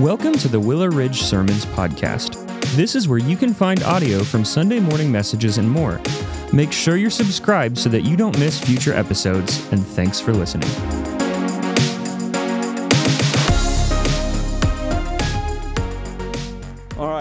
Welcome to the Willow Ridge Sermons Podcast. This is where you can find audio from Sunday morning messages and more. Make sure you're subscribed so that you don't miss future episodes, and thanks for listening.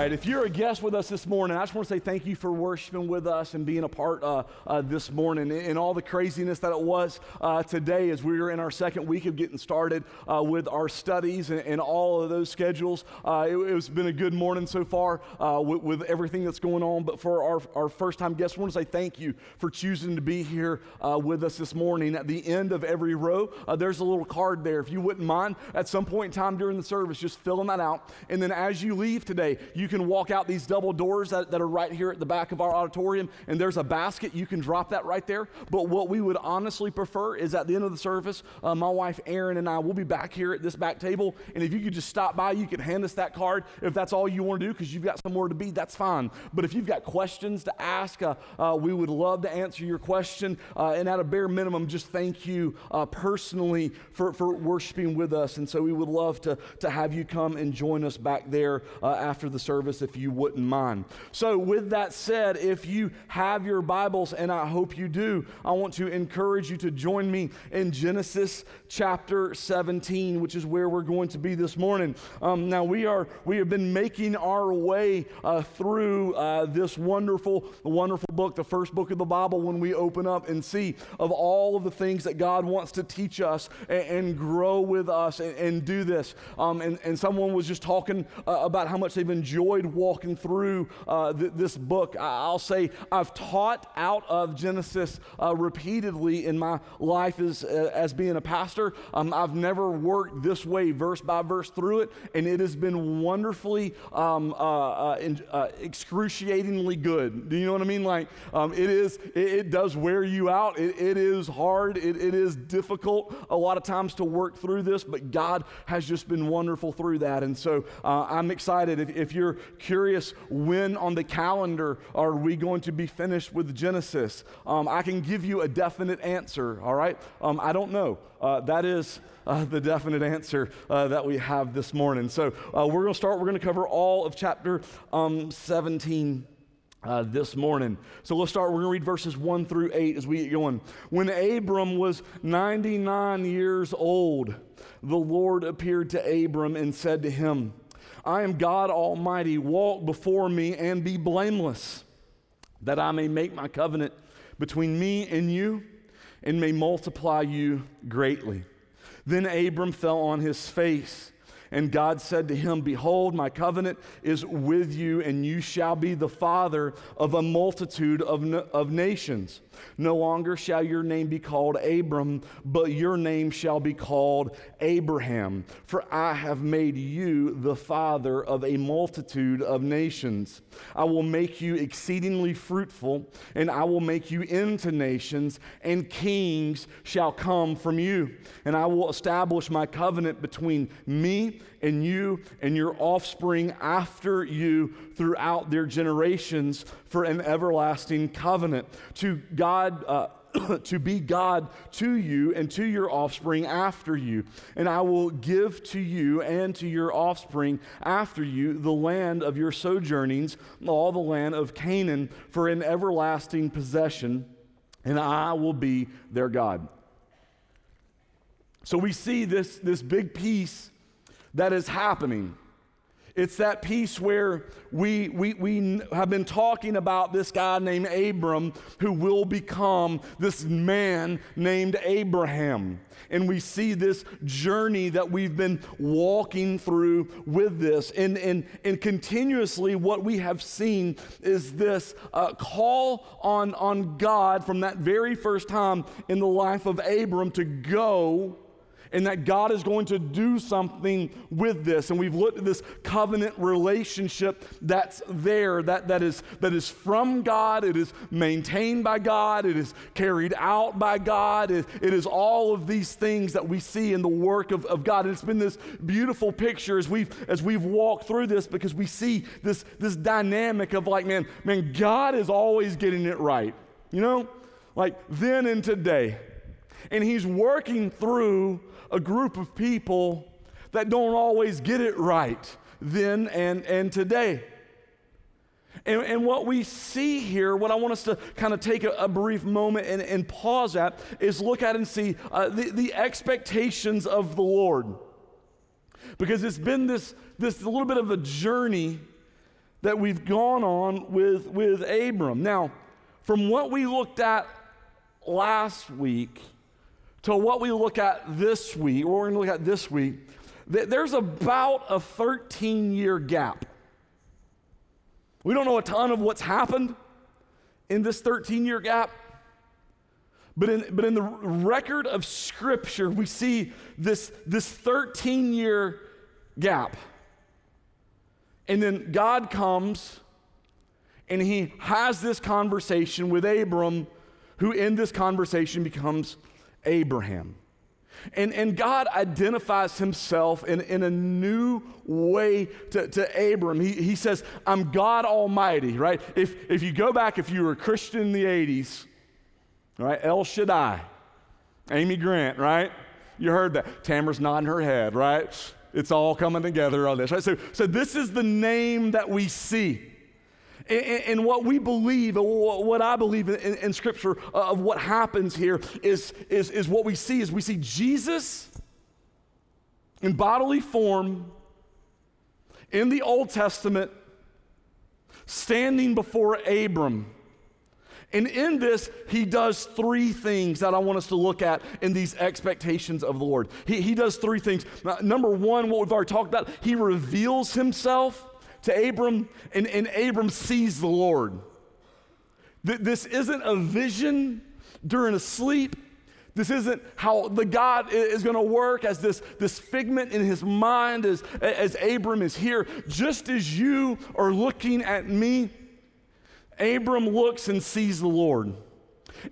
Right, if you're a guest with us this morning, I just want to say thank you for worshiping with us and being a part uh, uh, this morning and all the craziness that it was uh, today as we were in our second week of getting started uh, with our studies and, and, all of those schedules. Uh, it, has been a good morning so far uh, with, with, everything that's going on. But for our, our first time guests, I want to say thank you for choosing to be here with us this morning. At the end of every row, there's a little card there. If you wouldn't mind, at some point in time during the service, just filling that out. And then as you leave today, you can can walk out these double doors that, that are right here at the back of our auditorium, and there's a basket. You can drop that right there. But what we would honestly prefer is at the end of the service, uh, my wife Erin and I will be back here at this back table. And if you could just stop by, you can hand us that card. If that's all you want to do, because you've got somewhere to be, that's fine. But if you've got questions to ask, uh, uh, we would love to answer your question. Uh, and at a bare minimum, just thank you uh, personally for, for worshiping with us. And so we would love to, to have you come and join us back there uh, after the service service if you wouldn't mind. So, with that said, if you have your Bibles, and I hope you do, I want to encourage you to join me in Genesis chapter 17, which is where we're going to be this morning. Um, now, we are we have been making our way uh, through uh, this wonderful, wonderful book, the first book of the Bible, when we open up and see of all of the things that God wants to teach us and, and grow with us and, and do this. Um, and, and someone was just talking uh, about how much they've enjoyed enjoyed walking through uh, th- this book. I'll say I've taught out of Genesis uh, repeatedly in my life as, uh, as being a pastor. Um, I've never worked this way, verse by verse, through it, and it has been wonderfully, um, uh, uh, in, uh, excruciatingly good. Do you know what I mean? Like, um, it is, it, it, does wear you out. it, it is hard. It, it is difficult a lot of times to work through this, but God has just been wonderful through that. And so I'm excited. If, if you're curious when on the calendar are we going to be finished with Genesis, um, I can give you a definite answer, all right? Um, I don't know. Uh, that is uh, the definite answer uh, that we have this morning. So uh, we're going to start, we're going to cover all of chapter um, 17. Uh, this morning. So let's start. We're going to read verses 1 through 8 as we get going. When Abram was 99 years old, the Lord appeared to Abram and said to him, I am God Almighty. Walk before me and be blameless, that I may make my covenant between me and you and may multiply you greatly. Then Abram fell on his face. And God said to him, Behold, my covenant is with you, and you shall be the father of a multitude of, of nations. No longer shall your name be called Abram, but your name shall be called Abraham, for I have made you the father of a multitude of nations. I will make you exceedingly fruitful, and I will make you into nations, and kings shall come from you. And I will establish my covenant between me and you and your offspring after you throughout their generations for an everlasting covenant. To God, uh, to be God to you and to your offspring after you. And I will give to you and to your offspring after you the land of your sojournings, all the land of Canaan, for an everlasting possession, and I will be their God. So we see this, this big piece that is happening. It's that piece where we, we, we have been talking about this guy named Abram who will become this man named Abraham. And we see this journey that we've been walking through with this. And, and, and continuously, what we have seen is this uh, call on, on God from that very first time in the life of Abram to go and that God is going to do something with this. And we've looked at this covenant relationship that's there, that, that, is, that is from God, it is maintained by God, it is carried out by God, it, it is all of these things that we see in the work of, of God. And it's been this beautiful picture as we've, as we've walked through this because we see this, this dynamic of like, man, man, God is always getting it right. You know? Like then and today. And he's working through a group of people that don't always get it right then and, and today. And, and, what we see here, what I want us to kind of take a, a brief moment and, and, pause at, is look at and see uh, the, the expectations of the Lord. Because it's been this, this little bit of a journey that we've gone on with, with Abram. Now, from what we looked at last week to what we look at this week, what we're going to look at this week, there's about a 13 year gap. We don't know a ton of what's happened in this 13 year gap. But in, but in the record of Scripture, we see this, this 13 year gap. And then God comes and he has this conversation with Abram, who in this conversation becomes Abraham. And, and God identifies himself in, in a new way to, to Abram. He, he says, I'm God Almighty, right? If, if you go back, if you were a Christian in the 80s, right, El Shaddai, Amy Grant, right? You heard that. Tamara's nodding her head, right? It's all coming together on this, right? So, so this is the name that we see. And, what we believe, what I believe in, in Scripture uh, of what happens here is, is, is what we see is we see Jesus in bodily form in the Old Testament standing before Abram. And in this, he does three things that I want us to look at in these expectations of the Lord. He, he does three things. Number one, what we've already talked about, he reveals himself to Abram, and, and Abram sees the Lord. Th- this isn't a vision during a sleep. This isn't how the God is going to work as this, this figment in his mind as, as Abram is here. Just as you are looking at me, Abram looks and sees the Lord.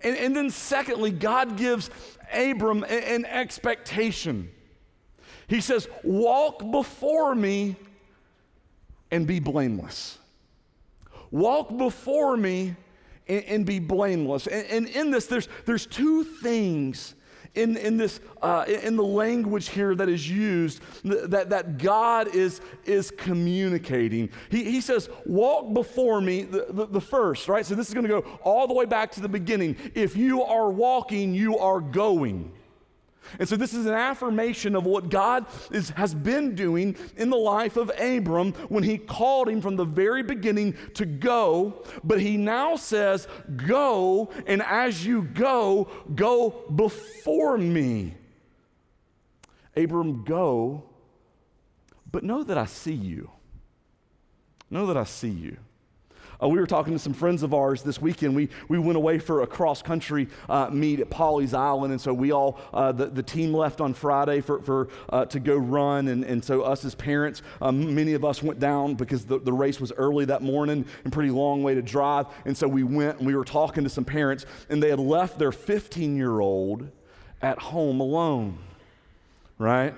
And, and then, secondly, God gives Abram an expectation. He says, Walk before me and be blameless. Walk before me and, and be blameless. And, and, in this, there's, there's two things in, in this uh, in the language here that is used that, that God is, is communicating. He, he says, walk before me, the, the, the first, right? So this is going to go all the way back to the beginning. If you are walking, you are going. And so, this is an affirmation of what God is, has been doing in the life of Abram when he called him from the very beginning to go. But he now says, Go, and as you go, go before me. Abram, go, but know that I see you. Know that I see you. Uh, we were talking to some friends of ours this weekend. We, we went away for a cross country uh, meet at Pawleys Island. And so we all, uh, the, the team left on Friday for, for, uh, to go run. And, and so us as parents, um, many of us went down because the, the race was early that morning and pretty long way to drive. And so we went and we were talking to some parents, and they had left their 15 year old at home alone, right?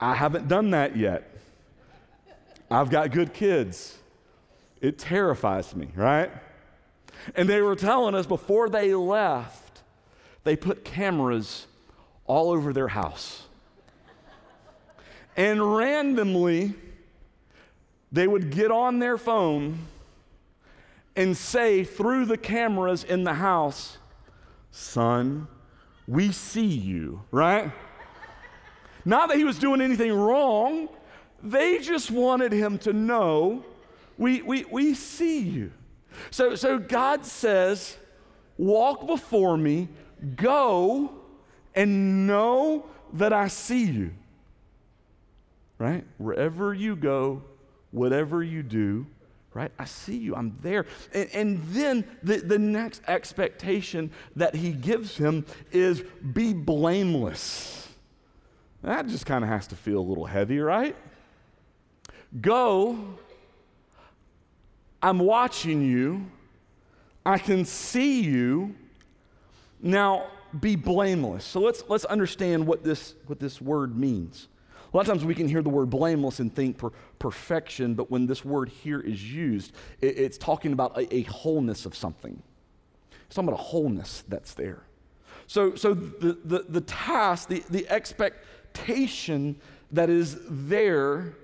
I haven't done that yet. I've got good kids. It terrifies me, right? And they were telling us before they left, they put cameras all over their house. and randomly, they would get on their phone and say through the cameras in the house, Son, we see you, right? Not that he was doing anything wrong, they just wanted him to know we, we, we see you. So, so God says, Walk before me, go, and know that I see you. Right? Wherever you go, whatever you do, right? I see you, I'm there. And, and, then the, the next expectation that he gives him is be blameless. That just kind of has to feel a little heavy, right? Go I'm watching you. I can see you. Now, be blameless. So let's, let's understand what this, what this word means. A lot of times we can hear the word blameless and think per, perfection, but when this word here is used, it, it's talking about a, a, wholeness of something. It's talking about a wholeness that's there. So, so the, the, the task, the, the expectation, expectation that is there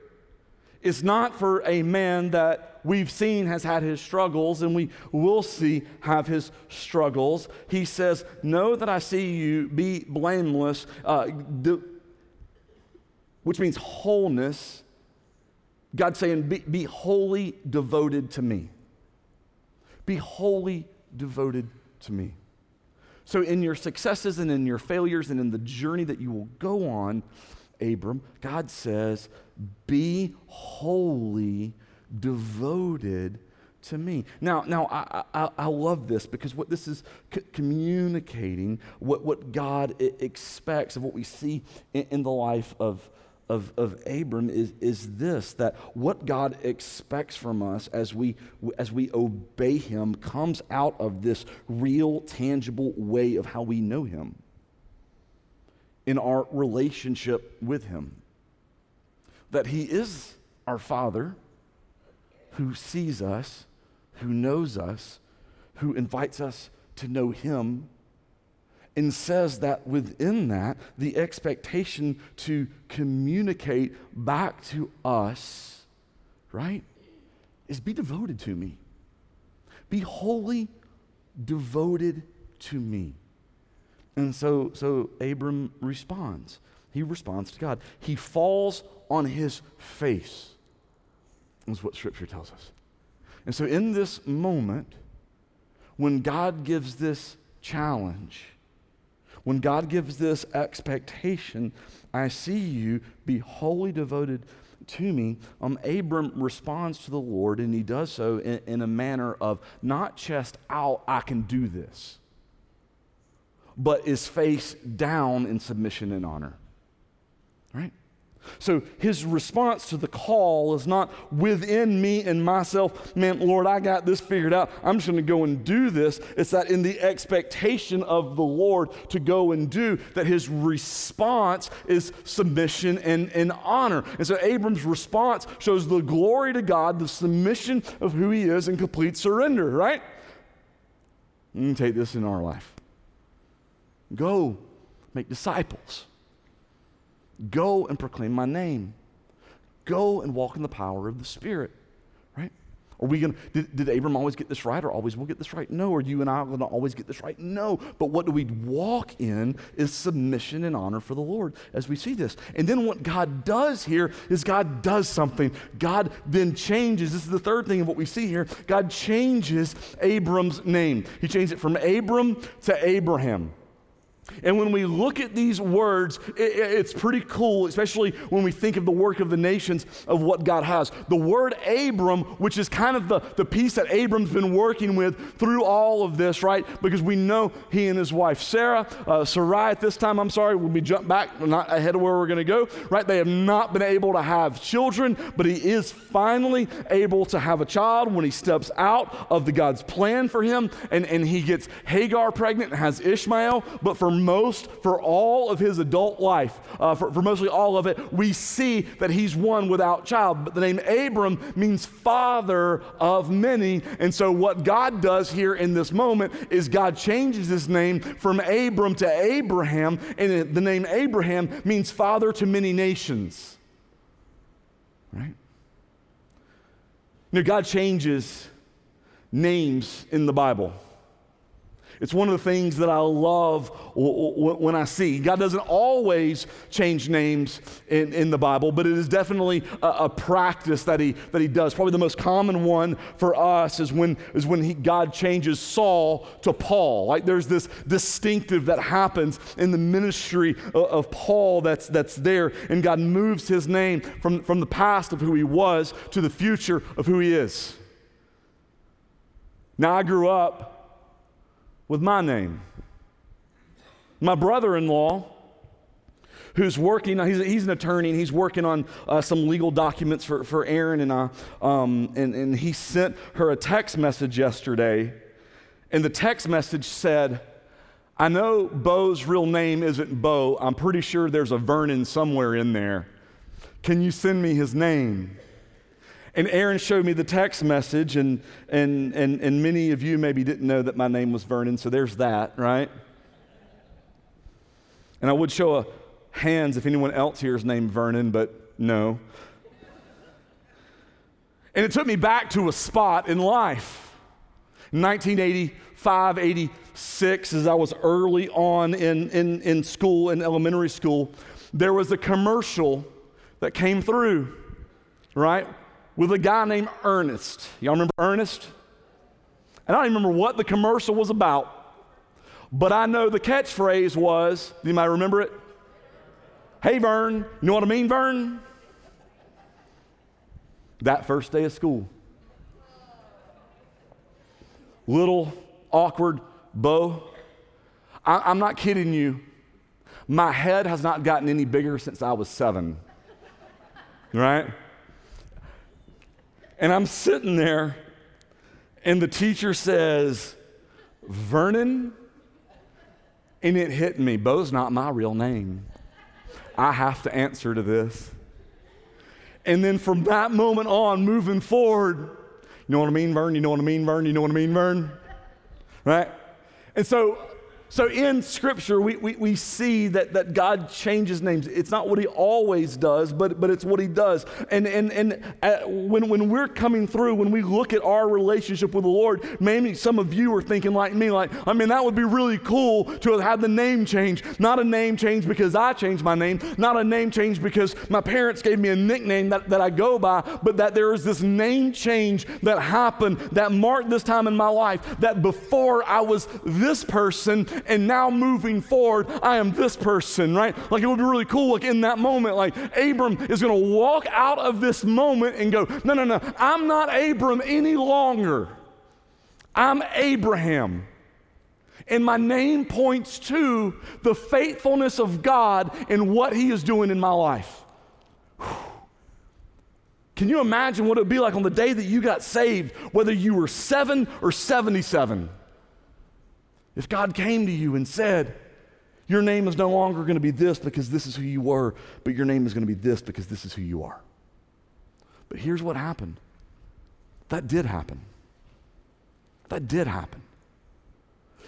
is not for a man that we've seen has had his struggles and we will see have his struggles. He says, Know that I see you, be blameless, uh, do, which means wholeness. God saying, be, be wholly devoted to me. Be wholly devoted to me. So, in your successes and in your failures and in the journey that you will go on, Abram, God says, Be wholly devoted to me. Now, now I, I, I love this because what this is c- communicating, what, what God I- expects of what we see in, in the life of, of, of Abram is, is this that what God expects from us as we, as we obey Him comes out of this real, tangible way of how we know Him in our relationship with Him. That He is our Father who sees us, who knows us, who invites us to know Him, and says that within that, the expectation to communicate back to us, right, is be devoted to me. Be wholly devoted to me. And so, so Abram responds. He responds to God. He falls on his face, is what Scripture tells us. And so, in this moment, when God gives this challenge, when God gives this expectation, I see you be wholly devoted to me. Um, Abram responds to the Lord, and he does so in, in a manner of not chest out, I can do this but is face down in submission and honor. So his response to the call is not within me and myself, man, Lord, I got this figured out. I'm just going to go and do this. It's that in the expectation of the Lord to go and do, that his response is submission and, and honor. And so Abram's response shows the glory to God, the submission of who he is, and complete surrender, right? Take this in our life. Go make disciples. Go and proclaim my name. Go and walk in the power of the Spirit. Right? Are we going to, did, did Abram always get this right or always will get this right? No. Are you and I going to always get this right? No. But what do we walk in is submission and honor for the Lord as we see this. And then what God does here is God does something. God then changes. This is the third thing of what we see here. God changes Abram's name. He changed it from Abram to Abraham. And when we look at these words, it, it's pretty cool, especially when we think of the work of the nations of what God has. The word Abram, which is kind of the, the piece that Abram's been working with through all of this, right? Because we know he and his wife Sarah, uh, Sarai at this time, I'm sorry, when we jump back, not ahead of where we're going to go, right? They have not been able to have children, but he is finally able to have a child when he steps out of the God's plan for him and, and he gets Hagar pregnant and has Ishmael. But for most, for all of his adult life, uh, for, for mostly all of it, we see that he's one without child. But the name Abram means father of many. And so, what God does here in this moment is God changes his name from Abram to Abraham. And the name Abraham means father to many nations. Right? Know, God changes names in the Bible. It's one of the things that I love when I see. God doesn't always change names in, in the Bible, but it is definitely a, a, practice that he, that he does. Probably the most common one for us is when, is when he, God changes Saul to Paul. Like there's this distinctive that happens in the ministry of, of Paul that's, that's there, and God moves his name from, from the past of who he was to the future of who he is. Now, I grew up with my name. My brother in law, who's working, he's, he's an attorney and he's working on uh, some legal documents for, for Erin and I. Um, and, and he sent her a text message yesterday. And the text message said, I know Beau's real name isn't Beau. I'm pretty sure there's a Vernon somewhere in there. Can you send me his name? And Erin showed me the text message, and, and, and, and many of you maybe didn't know that my name was Vernon, so there's that, right? And I would show a, hands if anyone else here is named Vernon, but no. And it took me back to a spot in life. 1985, 86, as I was early on in, in, in school, in elementary school, there was a commercial that came through, right, with a guy named Ernest. Y'all remember Ernest? And I don't even remember what the commercial was about, but I know the catchphrase was, you might remember it? Hey, Vern, you know what I mean, Vern? That first day of school. Little awkward bow. I, am not kidding you. My head has not gotten any bigger since I was seven. Right? And I'm sitting there, and the teacher says, Vernon, and it hit me. Beau's not my real name. I have to answer to this. And then from that moment on, moving forward, you know what I mean, Vern? You know what I mean, Vern? You know what I mean, Vern? Right? And so so in Scripture, we, we, we, see that, that God changes names. It's not what He always does, but, but it's what He does. And, and, and uh, when, when we're coming through, when we look at our relationship with the Lord, maybe some of you are thinking like me, like, I mean, that would be really cool to have had the name change. Not a name change because I changed my name, not a name change because my parents gave me a nickname that, that I go by, but that there is this name change that happened that marked this time in my life that before I was this person and now moving forward, I am this person, right? Like it would be really cool, like in that moment, like Abram is gonna walk out of this moment and go, no, no, no, I'm not Abram any longer. I'm Abraham. And my name points to the faithfulness of God and what He is doing in my life. Can you imagine what it would be like on the day that you got saved, whether you were seven or 77? If God came to you and said, Your name is no longer going to be this because this is who you were, but your name is going to be this because this is who you are. But here's what happened that did happen. That did happen.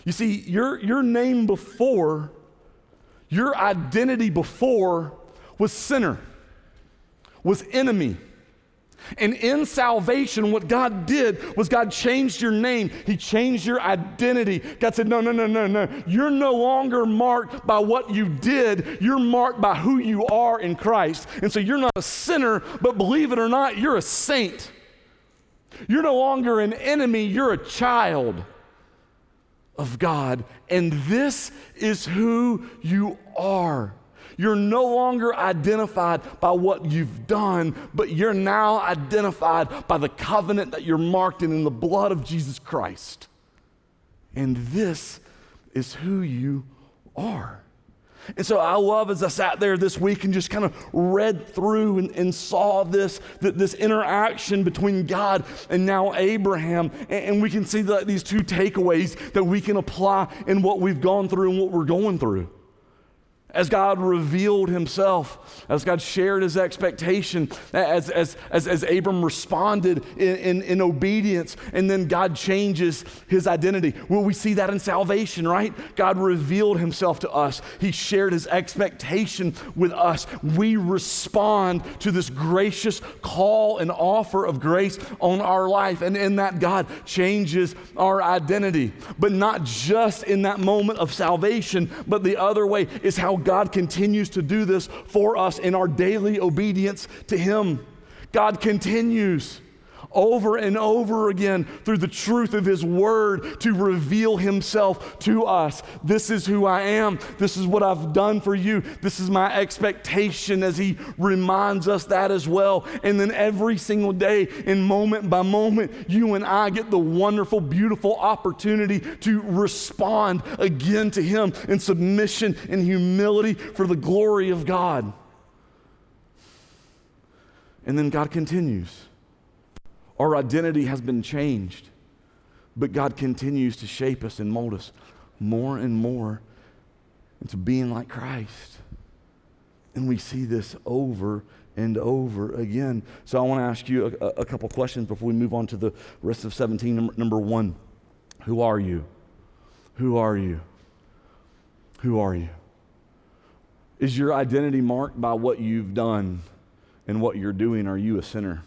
You see, your, your name before, your identity before was sinner, was enemy and in salvation, what God did was God changed your name. He changed your identity. God said, No, no, no, no, no. You're no longer marked by what you did. You're marked by who you are in Christ. And so you're not a sinner, but believe it or not, you're a saint. You're no longer an enemy, you're a child of God. And this is who you are. You're no longer identified by what you've done, but you're now identified by the covenant that you're marked in in the blood of Jesus Christ. And this is who you are. And so I love as I sat there this week and just kind of read through and, and saw this, this interaction between God and now Abraham. And, and we can see the, these two takeaways that we can apply in what we've gone through and what we're going through as God revealed himself, as God shared his expectation, as, as, as, as Abram responded in, in, in, obedience, and then God changes his identity. Well, we see that in salvation, right? God revealed himself to us, he shared his expectation with us. We respond to this gracious call and offer of grace on our life, and in that, God changes our identity. But not just in that moment of salvation, but the other way is how God continues to do this for us in our daily obedience to Him. God continues over and over again through the truth of His Word to reveal Himself to us. This is who I am. This is what I've done for you. This is my expectation as He reminds us that as well. And then every single day, in moment by moment, you and I get the wonderful, beautiful opportunity to respond again to Him in submission and humility for the glory of God. And then God continues. Our identity has been changed, but God continues to shape us and mold us more and more into being like Christ. And we see this over and over again. So I want to ask you a, a couple questions before we move on to the rest of 17. Number, number one, who are you? Who are you? Who are you? Is your identity marked by what you've done and what you're doing? Are you a sinner?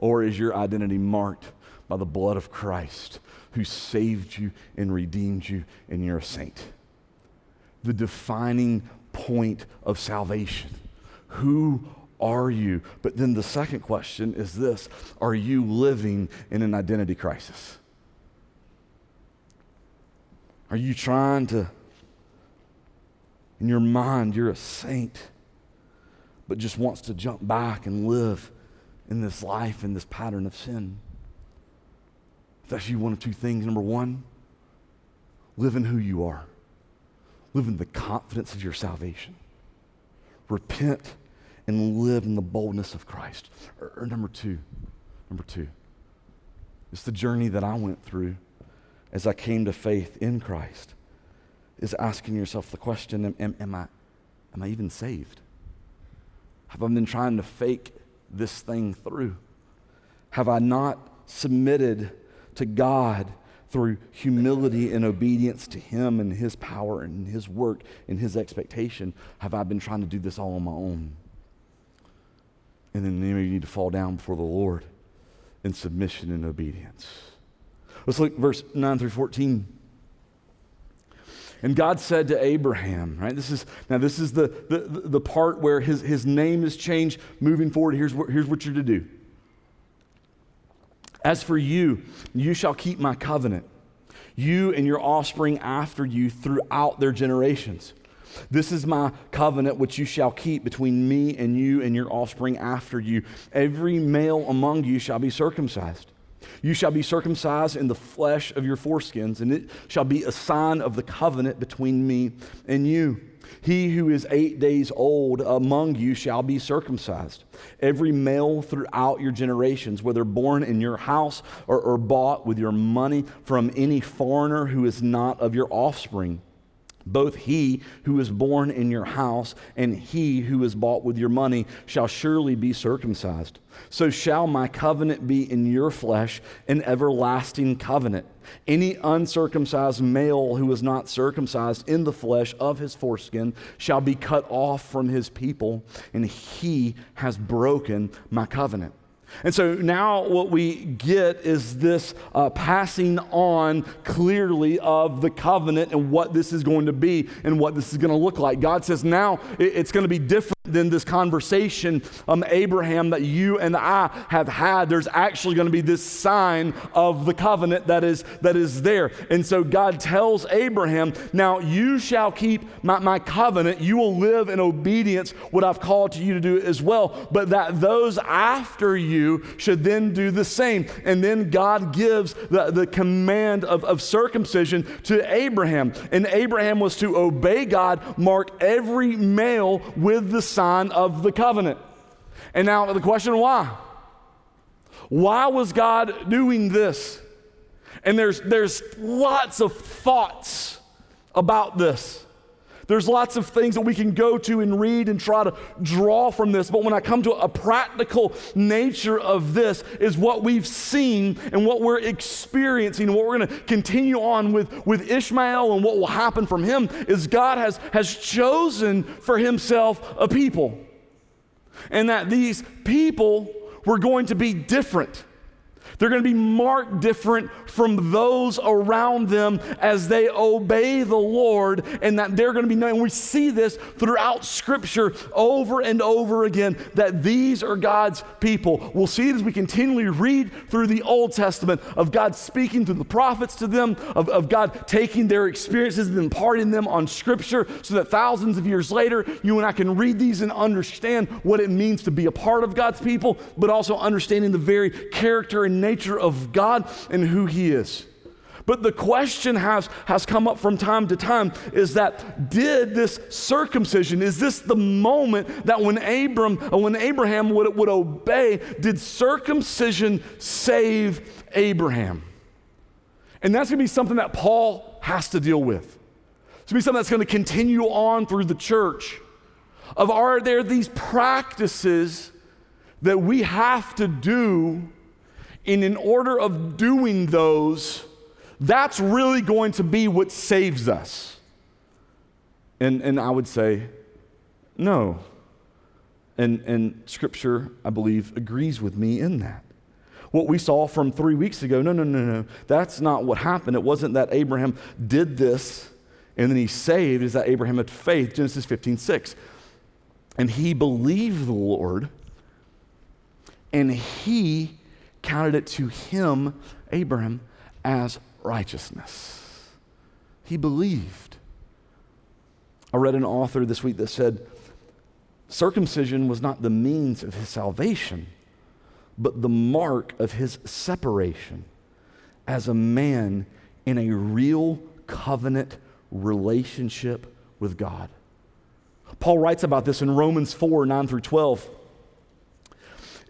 Or is your identity marked by the blood of Christ who saved you and redeemed you and you're a saint? The defining point of salvation. Who are you? But then the second question is this Are you living in an identity crisis? Are you trying to, in your mind, you're a saint, but just wants to jump back and live in this life, in this pattern of sin? It's actually one of two things. Number one, live in who you are, live in the confidence of your salvation. Repent and live in the boldness of Christ. Or, or number two, number two, it's the journey that I went through as I came to faith in Christ is asking yourself the question am, am, am, I, am I even saved? Have I been trying to fake this thing through? Have I not submitted to God through humility and obedience to Him and His power and His work and His expectation? Have I been trying to do this all on my own? And then you need to fall down before the Lord in submission and obedience. Let's look verse 9 through 14. And God said to Abraham, right? This is now this is the, the, the part where his, his name is changed. Moving forward, here's what, here's what you're to do. As for you, you shall keep my covenant, you and your offspring after you throughout their generations. This is my covenant which you shall keep between me and you and your offspring after you. Every male among you shall be circumcised. You shall be circumcised in the flesh of your foreskins, and it shall be a sign of the covenant between me and you. He who is eight days old among you shall be circumcised. Every male throughout your generations, whether born in your house or, or bought with your money from any foreigner who is not of your offspring both he who is born in your house and he who is bought with your money shall surely be circumcised. So shall my covenant be in your flesh, an everlasting covenant. Any uncircumcised male who is not circumcised in the flesh of his foreskin shall be cut off from his people, and he has broken my covenant. And so now what we get is this uh, passing on clearly of the covenant and what this is going to be and what this is going to look like. God says now it's going to be different than this conversation, um, Abraham, that you and I have had. There's actually going to be this sign of the covenant that is, that is there. And so God tells Abraham, Now you shall keep my, my covenant. You will live in obedience, what I've called to you to do as well. But that those after you should then do the same. And then God gives the, the command of, of circumcision to Abraham. And Abraham was to obey God, mark every male with the sign of the covenant. And now the question why? Why was God doing this? And there's, there's lots of thoughts about this. There's lots of things that we can go to and read and try to draw from this. But when I come to a practical nature of this, is what we've seen and what we're experiencing, and what we're going to continue on with, with Ishmael and what will happen from him, is God has, has chosen for himself a people. And that these people were going to be different. They're going to be marked different from those around them as they obey the Lord, and that they're going to be known. And We see this throughout Scripture over and over again that these are God's people. We'll see it as we continually read through the Old Testament of God speaking through the prophets to them, of, of God taking their experiences and imparting them on Scripture so that thousands of years later, you and I can read these and understand what it means to be a part of God's people, but also understanding the very character and nature nature of God and who He is. But the question has, has come up from time to time is that did this circumcision, is this the moment that when Abram, uh, when Abraham would, would obey, did circumcision save Abraham? And that's gonna be something that Paul has to deal with. It's gonna be something that's gonna continue on through the church. Of are there these practices that we have to do and in order of doing those, that's really going to be what saves us. And, and I would say, No. And, and Scripture, I believe, agrees with me in that. What we saw from three weeks ago, no, no, no, no. That's not what happened. It wasn't that Abraham did this and then he saved, is that Abraham had faith, Genesis 15, 6. And he believed the Lord, and he counted it to him, Abraham, as righteousness. He believed. I read an author this week that said, circumcision was not the means of his salvation, but the mark of his separation as a man in a real covenant relationship with God. Paul writes about this in Romans 4 9 through 12.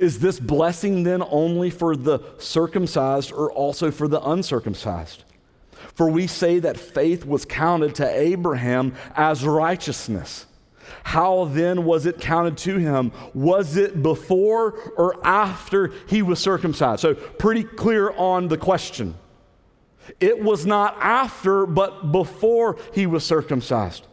Is this blessing then only for the circumcised or also for the uncircumcised? For we say that faith was counted to Abraham as righteousness. How then was it counted to him? Was it before or after he was circumcised? So, pretty clear on the question. It was not after, but before he was circumcised.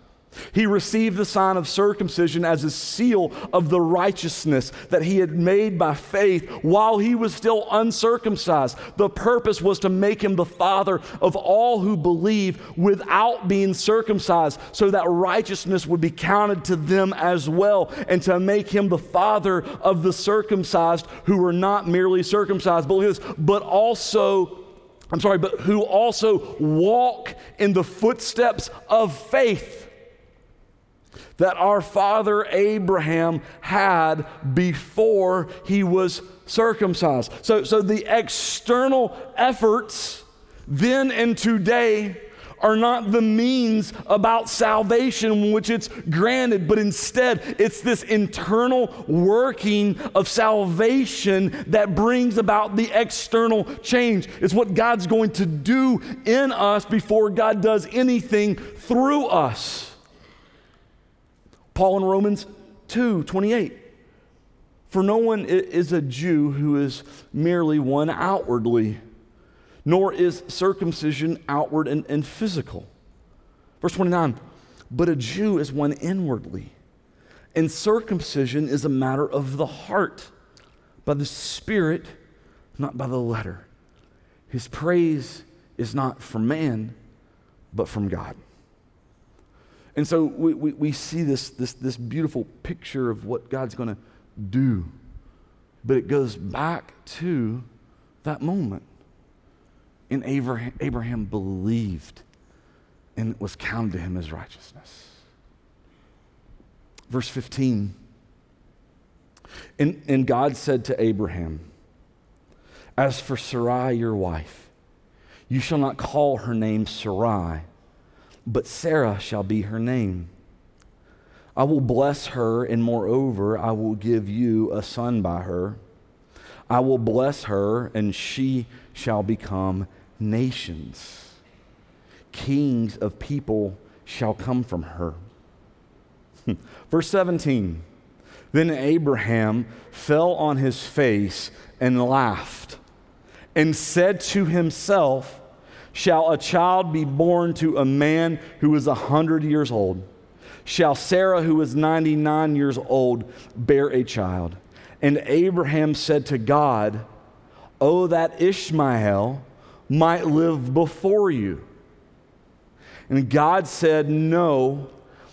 He received the sign of circumcision as a seal of the righteousness that he had made by faith while he was still uncircumcised. The purpose was to make him the father of all who believe without being circumcised, so that righteousness would be counted to them as well, and to make him the father of the circumcised who were not merely circumcised, but also I'm sorry, but who also walk in the footsteps of faith that our father Abraham had before he was circumcised. So, so the external efforts then and today are not the means about salvation, which it's granted, but instead it's this internal working of salvation that brings about the external change. It's what God's going to do in us before God does anything through us. Paul in Romans 2 28. For no one is a Jew who is merely one outwardly nor is circumcision outward and, and physical. Verse 29 But a Jew is one inwardly, and circumcision is a matter of the heart, by the Spirit, not by the letter. His praise is not from man, but from God. And so we, we, we see this, this, this beautiful picture of what God's going to do. But it goes back to that moment and Abraham, Abraham believed and it was counted to him as righteousness. Verse 15. And, and God said to Abraham, As for Sarai, your wife, you shall not call her name Sarai, but Sarah shall be her name. I will bless her, and moreover, I will give you a son by her. I will bless her, and she shall become nations. Kings of people shall come from her. Verse 17 Then Abraham fell on his face and laughed, and said to himself, Shall a child be born to a man who is a hundred years old? Shall Sarah, who is 99 years old, bear a child? And Abraham said to God, Oh, that Ishmael might live before you. And God said, No,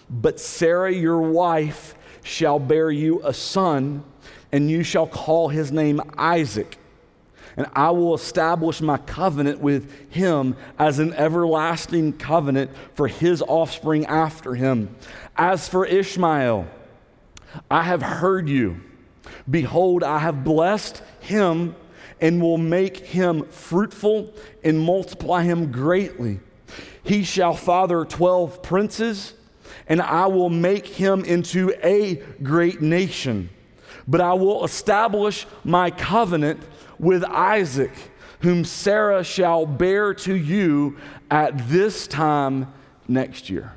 but Sarah, your wife, shall bear you a son, and you shall call his name Isaac. And I will establish my covenant with him as an everlasting covenant for his offspring after him. As for Ishmael, I have heard you. Behold, I have blessed him and will make him fruitful and multiply him greatly. He shall father 12 princes, and I will make him into a great nation. But I will establish my covenant with Isaac, whom Sarah shall bear to you at this time next year.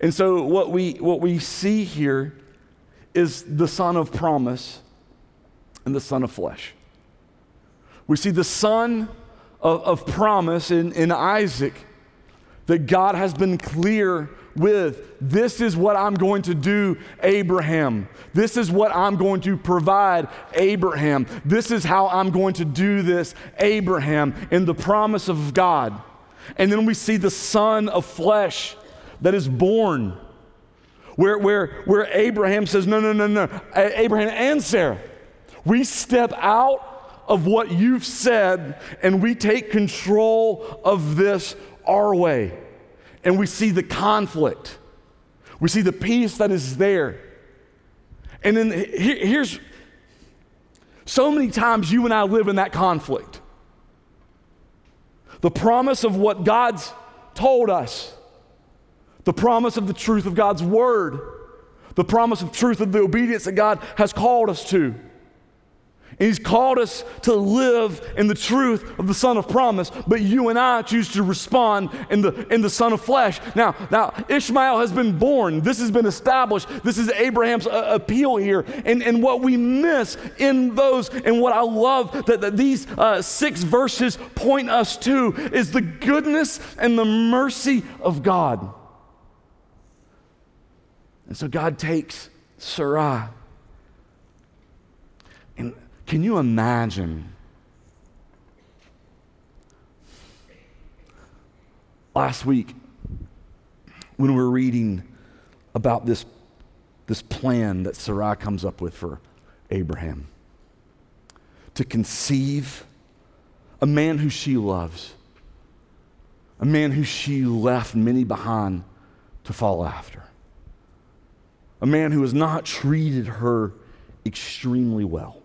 And so, what we, what we see here is the son of promise and the son of flesh. We see the son of, of promise in, in Isaac that God has been clear with this is what I'm going to do, Abraham. This is what I'm going to provide, Abraham. This is how I'm going to do this, Abraham, in the promise of God. And then we see the son of flesh that is born, where, where, where Abraham says, No, no, no, no. Abraham and Sarah, we step out of what you've said and we take control of this our way. And we see the conflict, we see the peace that is there. And then here's so many times you and I live in that conflict. The promise of what God's told us, the promise of the truth of God's word, the promise of truth of the obedience that God has called us to. And He's called us to live in the truth of the Son of Promise, but you and I choose to respond in the, in the Son of Flesh. Now, now, Ishmael has been born. This has been established. This is Abraham's uh, appeal here. And, and what we miss in those, and what I love that, that these uh, six verses point us to, is the goodness and the mercy of God. And so God takes Sarai can you imagine? Last week, when we were reading about this, this plan that Sarai comes up with for Abraham to conceive a man who she loves, a man who she left many behind to follow after, a man who has not treated her extremely well.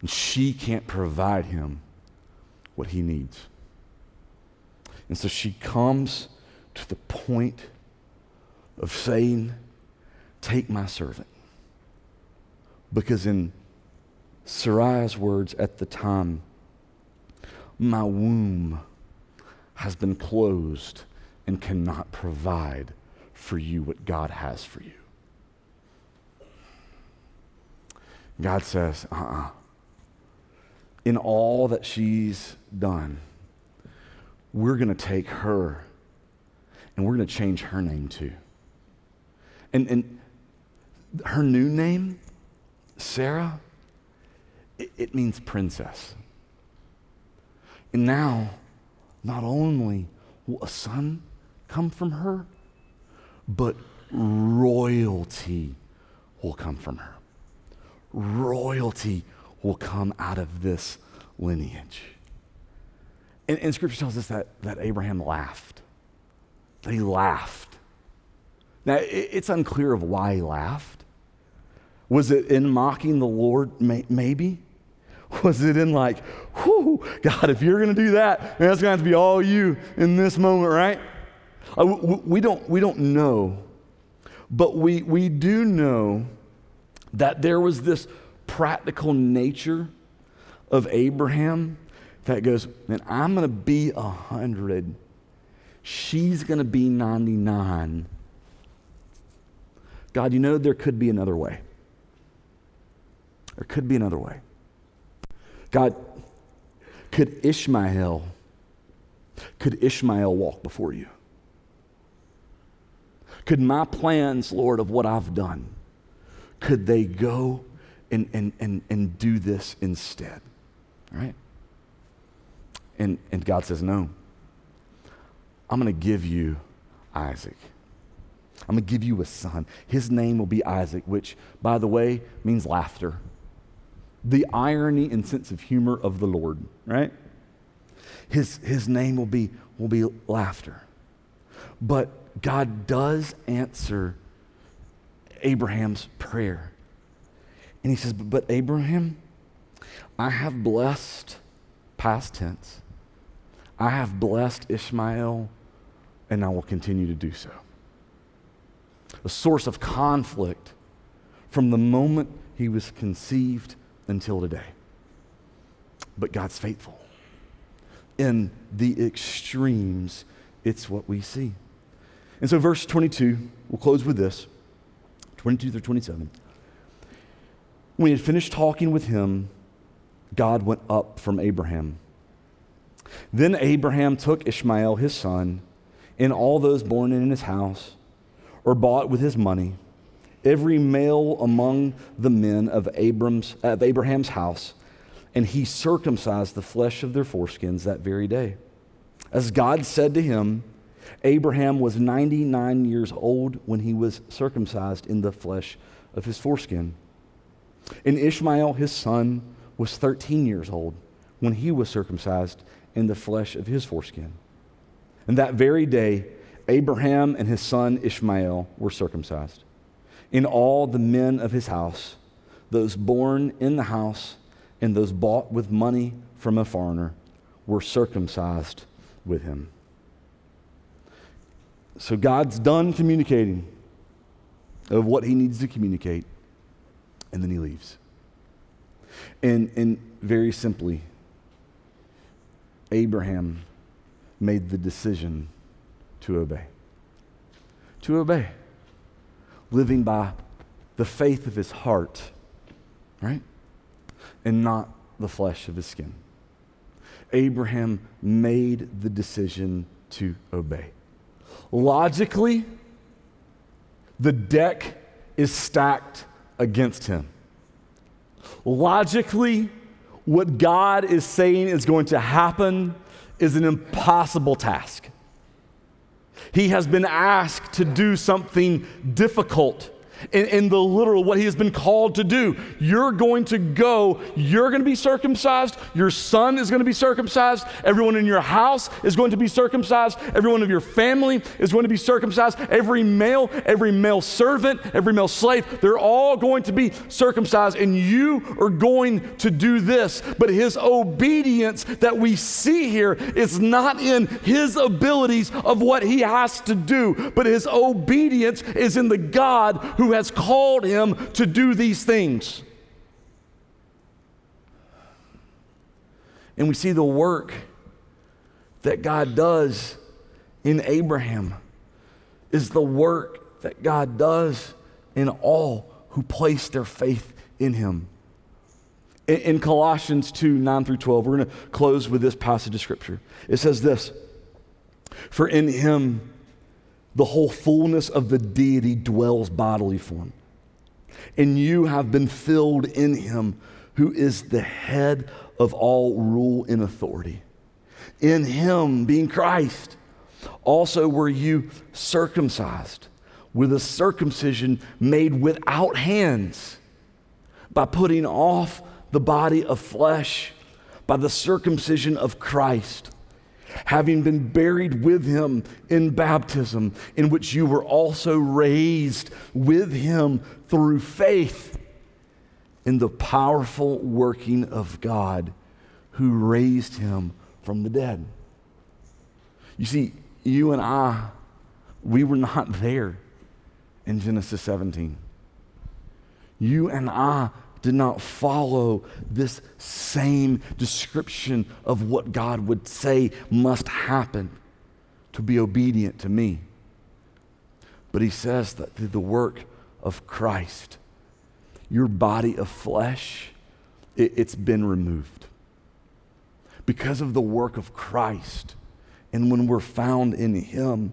And she can't provide him what he needs. And so she comes to the point of saying, Take my servant. Because, in Sarai's words at the time, my womb has been closed and cannot provide for you what God has for you. God says, uh uh-uh. uh in all that she's done, we're going to take her and we're going to change her name too. And, and her new name, Sarah, it, it means princess. And now, not only will a son come from her, but royalty will come from her. Royalty will come out of this lineage. And, and Scripture tells us that, that Abraham laughed. That he laughed. Now, it, it's unclear of why he laughed. Was it in mocking the Lord? May, maybe. Was it in like, whoo, God, if you're going to do that, man, that's going to have to be all you in this moment, right? Uh, we, we, don't, we don't know. But we, we do know that there was this practical nature of Abraham that goes, man, I'm going to be a 100. She's going to be 99. God, you know there could be another way. There could be another way. God, could Ishmael, could Ishmael walk before you? Could my plans, Lord, of what I've done, could they go and, and, and, and do this instead. Right? And, and God says, No. I'm going to give you Isaac. I'm going to give you a son. His name will be Isaac, which, by the way, means laughter. The irony and sense of humor of the Lord, right? His, his name will be, will be laughter. But God does answer Abraham's prayer. And he says, But Abraham, I have blessed, past tense, I have blessed Ishmael, and I will continue to do so. A source of conflict from the moment he was conceived until today. But God's faithful. In the extremes, it's what we see. And so, verse 22, we'll close with this 22 through 27. When he had finished talking with him, God went up from Abraham. Then Abraham took Ishmael, his son, and all those born in his house, or bought with his money, every male among the men of, Abram's, of Abraham's house, and he circumcised the flesh of their foreskins that very day. As God said to him, Abraham was 99 years old when he was circumcised in the flesh of his foreskin. And Ishmael, his son, was 13 years old when he was circumcised in the flesh of his foreskin. And that very day, Abraham and his son Ishmael were circumcised. In all the men of his house, those born in the house and those bought with money from a foreigner, were circumcised with him. So God's done communicating of what he needs to communicate, and then he leaves. And, and very simply, Abraham made the decision to obey. To obey. Living by the faith of his heart, right? And not the flesh of his skin. Abraham made the decision to obey. Logically, the deck is stacked against him. Logically, what God is saying is going to happen is an impossible task. He has been asked to do something difficult in, in, the literal, what he has been called to do. You're going to go, you're going to be circumcised, your son is going to be circumcised, everyone in your house is going to be circumcised, everyone of your family is going to be circumcised, every male, every male servant, every male slave, they're all going to be circumcised, and you are going to do this. But his obedience that we see here is not in his abilities of what he has to do, but his obedience is in the God who has called him to do these things. And we see the work that God does in Abraham is the work that God does in all who place their faith in him. In, in Colossians 2 9 through 12, we're going to close with this passage of scripture. It says this For in him, the whole fullness of the deity dwells bodily form. And you have been filled in him who is the head of all rule and authority. In him, being Christ, also were you circumcised with a circumcision made without hands by putting off the body of flesh by the circumcision of Christ having been buried with him in baptism, in which you were also raised with him through faith in the powerful working of God who raised him from the dead. You see, you and I, we were not there in Genesis 17. You and I did not follow this same description of what God would say must happen to be obedient to me. But he says that through the work of Christ, your body of flesh, it, has been removed. Because of the work of Christ, and when we're found in him,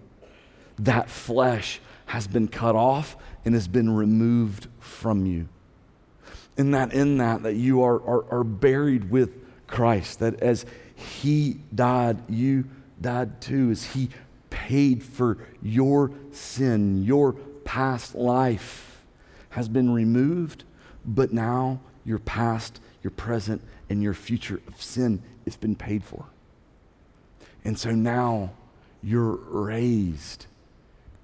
that flesh has been cut off and has been removed from you in that in that that you are, are, are buried with Christ, that as he died, you died too, as he paid for your sin, your past life has been removed, but now your past, your present, and your future of sin has been paid for. And so now you're raised.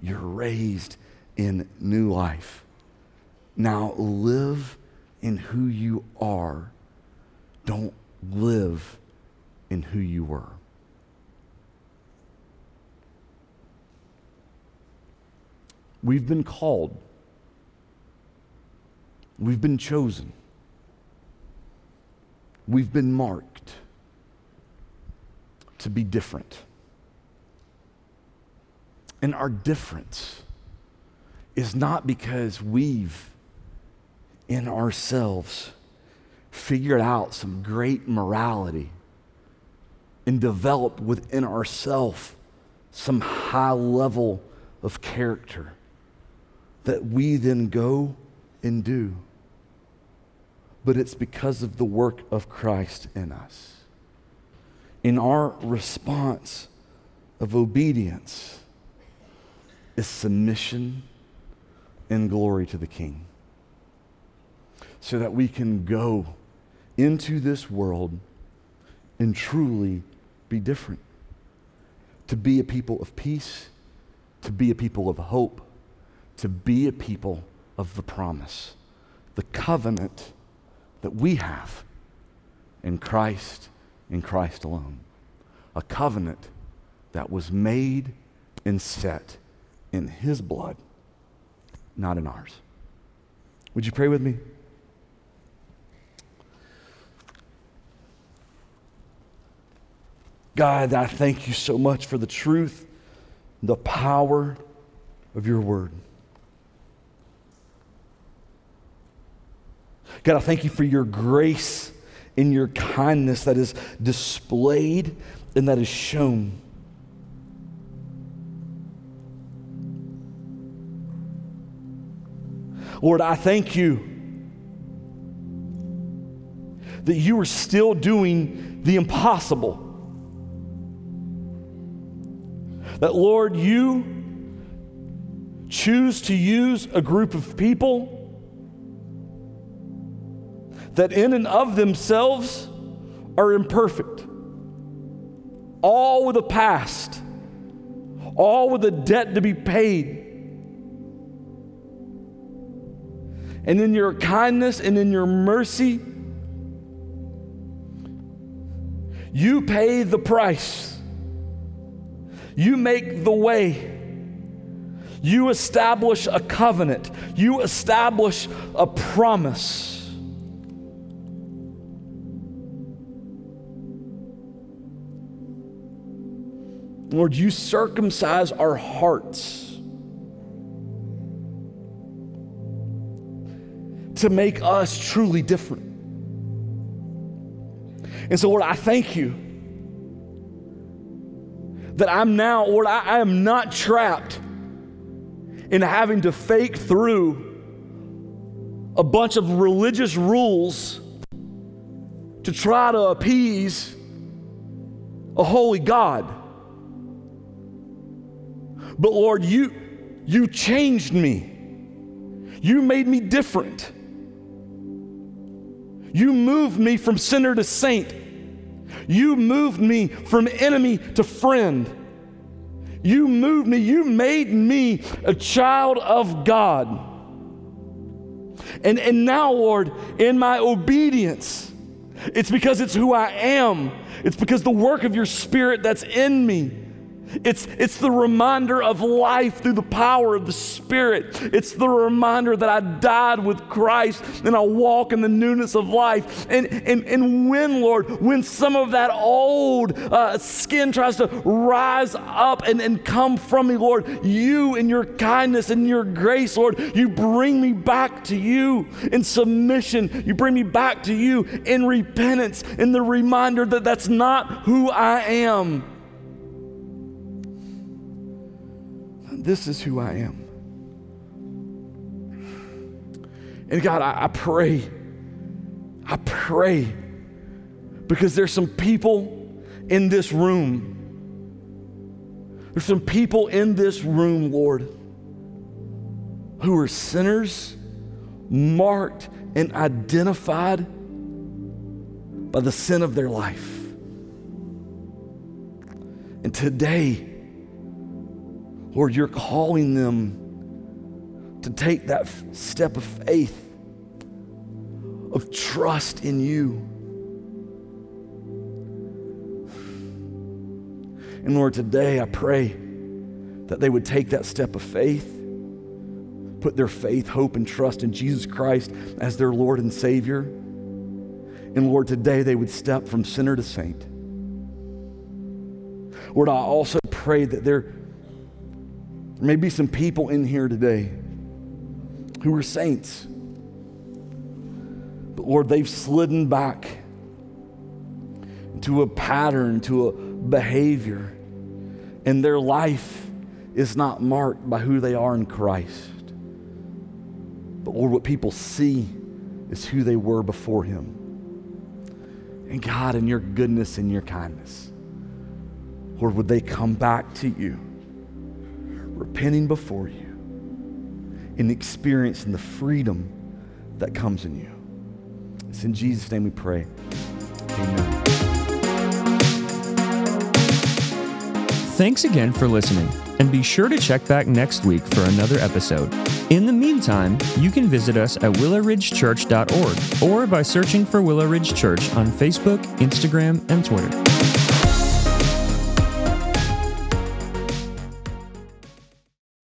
You're raised in new life. Now live in who you are, don't live in who you were. We've been called. We've been chosen. We've been marked to be different. And our difference is not because we've in ourselves figured out some great morality and developed within ourselves some high level of character that we then go and do. But it's because of the work of Christ in us. In our response of obedience is submission and glory to the King. So that we can go into this world and truly be different. To be a people of peace, to be a people of hope, to be a people of the promise, the covenant that we have in Christ, in Christ alone. A covenant that was made and set in His blood, not in ours. Would you pray with me? God, I thank you so much for the truth, the power of your word. God, I thank you for your grace and your kindness that is displayed and that is shown. Lord, I thank you that you are still doing the impossible. That, Lord, you choose to use a group of people that, in and of themselves, are imperfect, all with a past, all with a debt to be paid. And in your kindness and in your mercy, you pay the price. You make the way. You establish a covenant. You establish a promise. Lord, you circumcise our hearts to make us truly different. And so, Lord, I thank you that I'm now, Lord, I, I am not trapped in having to fake through a bunch of religious rules to try to appease a holy God. But Lord, you you changed me. You made me different. You moved me from sinner to saint. You moved me from enemy to friend. You moved me, you made me a child of God. And, and now, Lord, in my obedience, it's because it's who I am. It's because the work of your spirit that's in me. It's, it's the reminder of life through the power of the Spirit. It's the reminder that I died with Christ and I walk in the newness of life. And, and, and when, Lord, when some of that old uh, skin tries to rise up and, and come from me, Lord, you in your kindness and your grace, Lord, you bring me back to you in submission. You bring me back to you in repentance, in the reminder that that's not who I am. This is who I am. And God, I, I pray, I pray, because there's some people in this room. There's some people in this room, Lord, who are sinners, marked and identified by the sin of their life. And today, Lord, you're calling them to take that step of faith, of trust in you. And Lord, today I pray that they would take that step of faith, put their faith, hope, and trust in Jesus Christ as their Lord and Savior. And Lord, today they would step from sinner to saint. Lord, I also pray that there there may be some people in here today who are saints. But Lord, they've slidden back to a pattern, to a behavior. And their life is not marked by who they are in Christ. But Lord, what people see is who they were before Him. And God, in your goodness and your kindness, Lord, would they come back to you, repenting before you, and experiencing the freedom that comes in you. It's in Jesus' name we pray. Amen. Thanks again for listening, and be sure to check back next week for another episode. In the meantime, you can visit us at willowridgechurch.org or by searching for Willow Ridge Church on Facebook, Instagram, and Twitter.